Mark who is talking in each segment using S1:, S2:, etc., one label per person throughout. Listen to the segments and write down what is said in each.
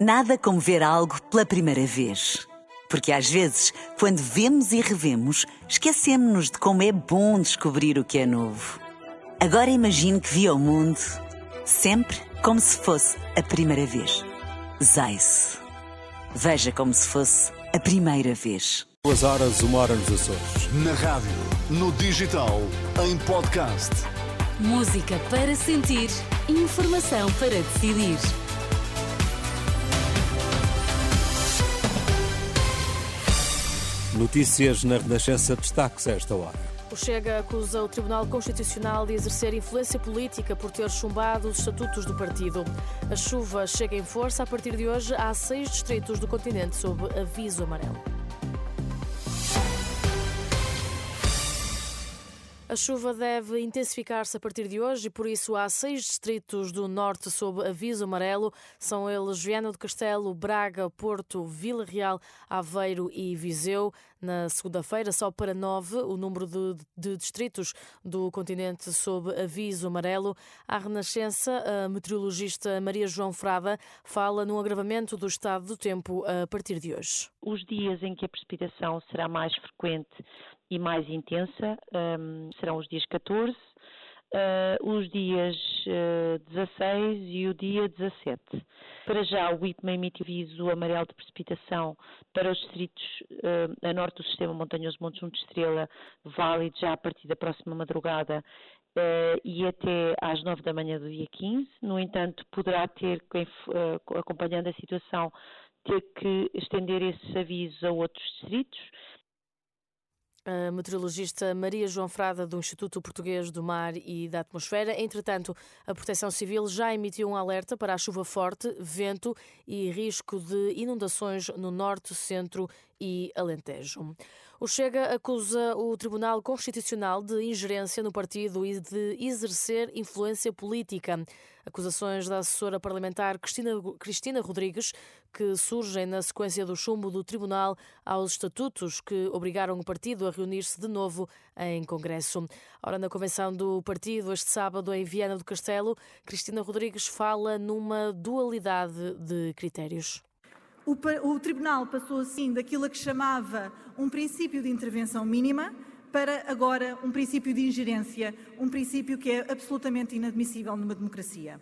S1: Nada como ver algo pela primeira vez. Porque às vezes, quando vemos e revemos, esquecemos-nos de como é bom descobrir o que é novo. Agora imagine que viu o mundo sempre como se fosse a primeira vez. Zais. Veja como se fosse a primeira vez.
S2: Duas horas, uma hora nos Açores.
S3: Na rádio, no digital, em podcast.
S4: Música para sentir, informação para decidir.
S2: Notícias na Renascença, destaques a esta hora.
S5: O Chega acusa o Tribunal Constitucional de exercer influência política por ter chumbado os estatutos do partido. A chuva chega em força. A partir de hoje, há seis distritos do continente sob aviso amarelo. A chuva deve intensificar-se a partir de hoje e, por isso, há seis distritos do norte sob aviso amarelo. São eles Viana do Castelo, Braga, Porto, Vila Real, Aveiro e Viseu. Na segunda-feira, só para nove, o número de, de, distritos do continente sob aviso amarelo. À Renascença, a meteorologista Maria João Frada fala no agravamento do estado do tempo a partir de hoje.
S6: Os dias em que a precipitação será mais frequente e mais intensa um, serão os dias 14, uh, os dias uh, 16 e o dia 17. Para já, o IPMA emite aviso amarelo de precipitação para os distritos uh, a norte do sistema montanhoso Montes Junto Estrela, válido já a partir da próxima madrugada uh, e até às 9 da manhã do dia 15. No entanto, poderá ter, acompanhando a situação, ter que estender esses avisos a outros distritos
S5: a meteorologista Maria João Frada, do Instituto Português do Mar e da Atmosfera. Entretanto, a Proteção Civil já emitiu um alerta para a chuva forte, vento e risco de inundações no norte, centro e Alentejo. O Chega acusa o Tribunal Constitucional de ingerência no partido e de exercer influência política. Acusações da assessora parlamentar Cristina, Cristina Rodrigues, que surgem na sequência do chumbo do Tribunal aos estatutos que obrigaram o partido a reunir-se de novo em Congresso. Ora, na convenção do partido, este sábado, em Viana do Castelo, Cristina Rodrigues fala numa dualidade de critérios.
S7: O, o Tribunal passou assim daquilo a que chamava um princípio de intervenção mínima para agora um princípio de ingerência, um princípio que é absolutamente inadmissível numa democracia.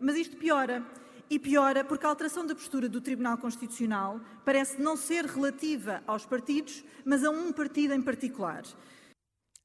S7: Mas isto piora. E piora porque a alteração da postura do Tribunal Constitucional parece não ser relativa aos partidos, mas a um partido em particular.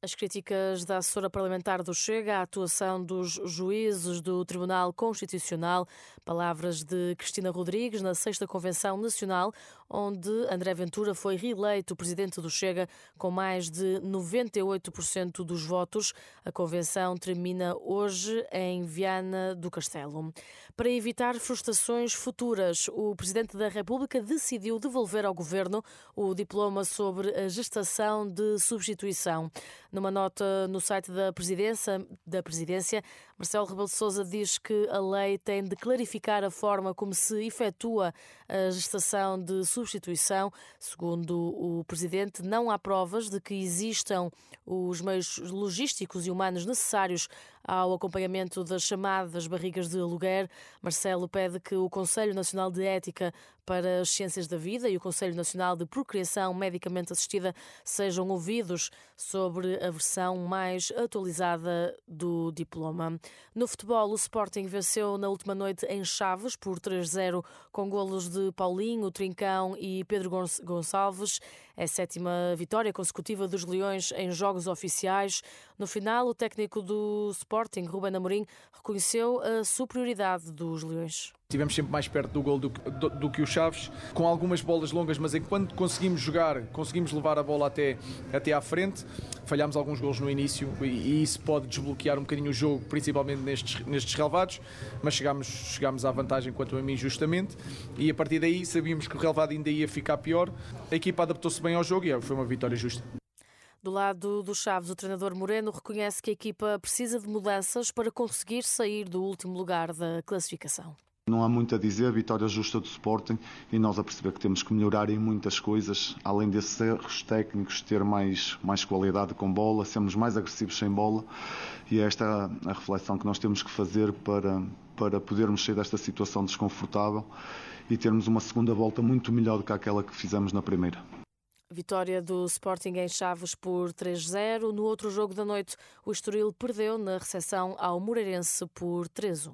S5: As críticas da assessora parlamentar do Chega à atuação dos juízes do Tribunal Constitucional, palavras de Cristina Rodrigues na sexta Convenção Nacional, onde André Ventura foi reeleito presidente do Chega com mais de 98% dos votos. A convenção termina hoje em Viana do Castelo. Para evitar frustrações futuras, o presidente da República decidiu devolver ao governo o diploma sobre a gestação de substituição. Numa nota no site da presidência, da presidência Marcelo Rebelo de Sousa diz que a lei tem de clarificar a forma como se efetua a gestação de substituição. Segundo o presidente, não há provas de que existam os meios logísticos e humanos necessários ao acompanhamento das chamadas barrigas de aluguer. Marcelo pede que o Conselho Nacional de Ética para as Ciências da Vida e o Conselho Nacional de Procriação Medicamente Assistida sejam ouvidos sobre a versão mais atualizada do diploma. No futebol, o Sporting venceu na última noite em Chaves por 3-0 com golos de Paulinho, Trincão e Pedro Gonçalves. É a sétima vitória consecutiva dos Leões em jogos oficiais. No final, o técnico do Sporting, Ruben Amorim, reconheceu a superioridade dos Leões.
S8: Estivemos sempre mais perto do gol do, do, do, que o Chaves, com algumas bolas longas, mas enquanto conseguimos jogar, conseguimos levar a bola até, até à frente, falhámos alguns gols no início e, e isso pode desbloquear um bocadinho o jogo, principalmente nestes, nestes relevados, mas chegámos, chegámos à vantagem quanto a mim justamente e a partir daí sabíamos que o relevado ainda ia ficar pior. A equipa adaptou-se bem ao jogo e foi uma vitória justa.
S5: Do lado do Chaves, o treinador Moreno reconhece que a equipa precisa de mudanças para conseguir sair do último lugar da classificação.
S9: Não há muito a dizer, vitória justa do Sporting e nós a perceber que temos que melhorar em muitas coisas, além desses erros técnicos, ter mais, mais qualidade com bola, sermos mais agressivos sem bola e esta é a reflexão que nós temos que fazer para, para podermos sair desta situação desconfortável e termos uma segunda volta muito melhor do que aquela que fizemos na primeira.
S5: Vitória do Sporting em Chaves por 3-0. No outro jogo da noite, o Estoril perdeu na recepção ao Moreirense por 3-1.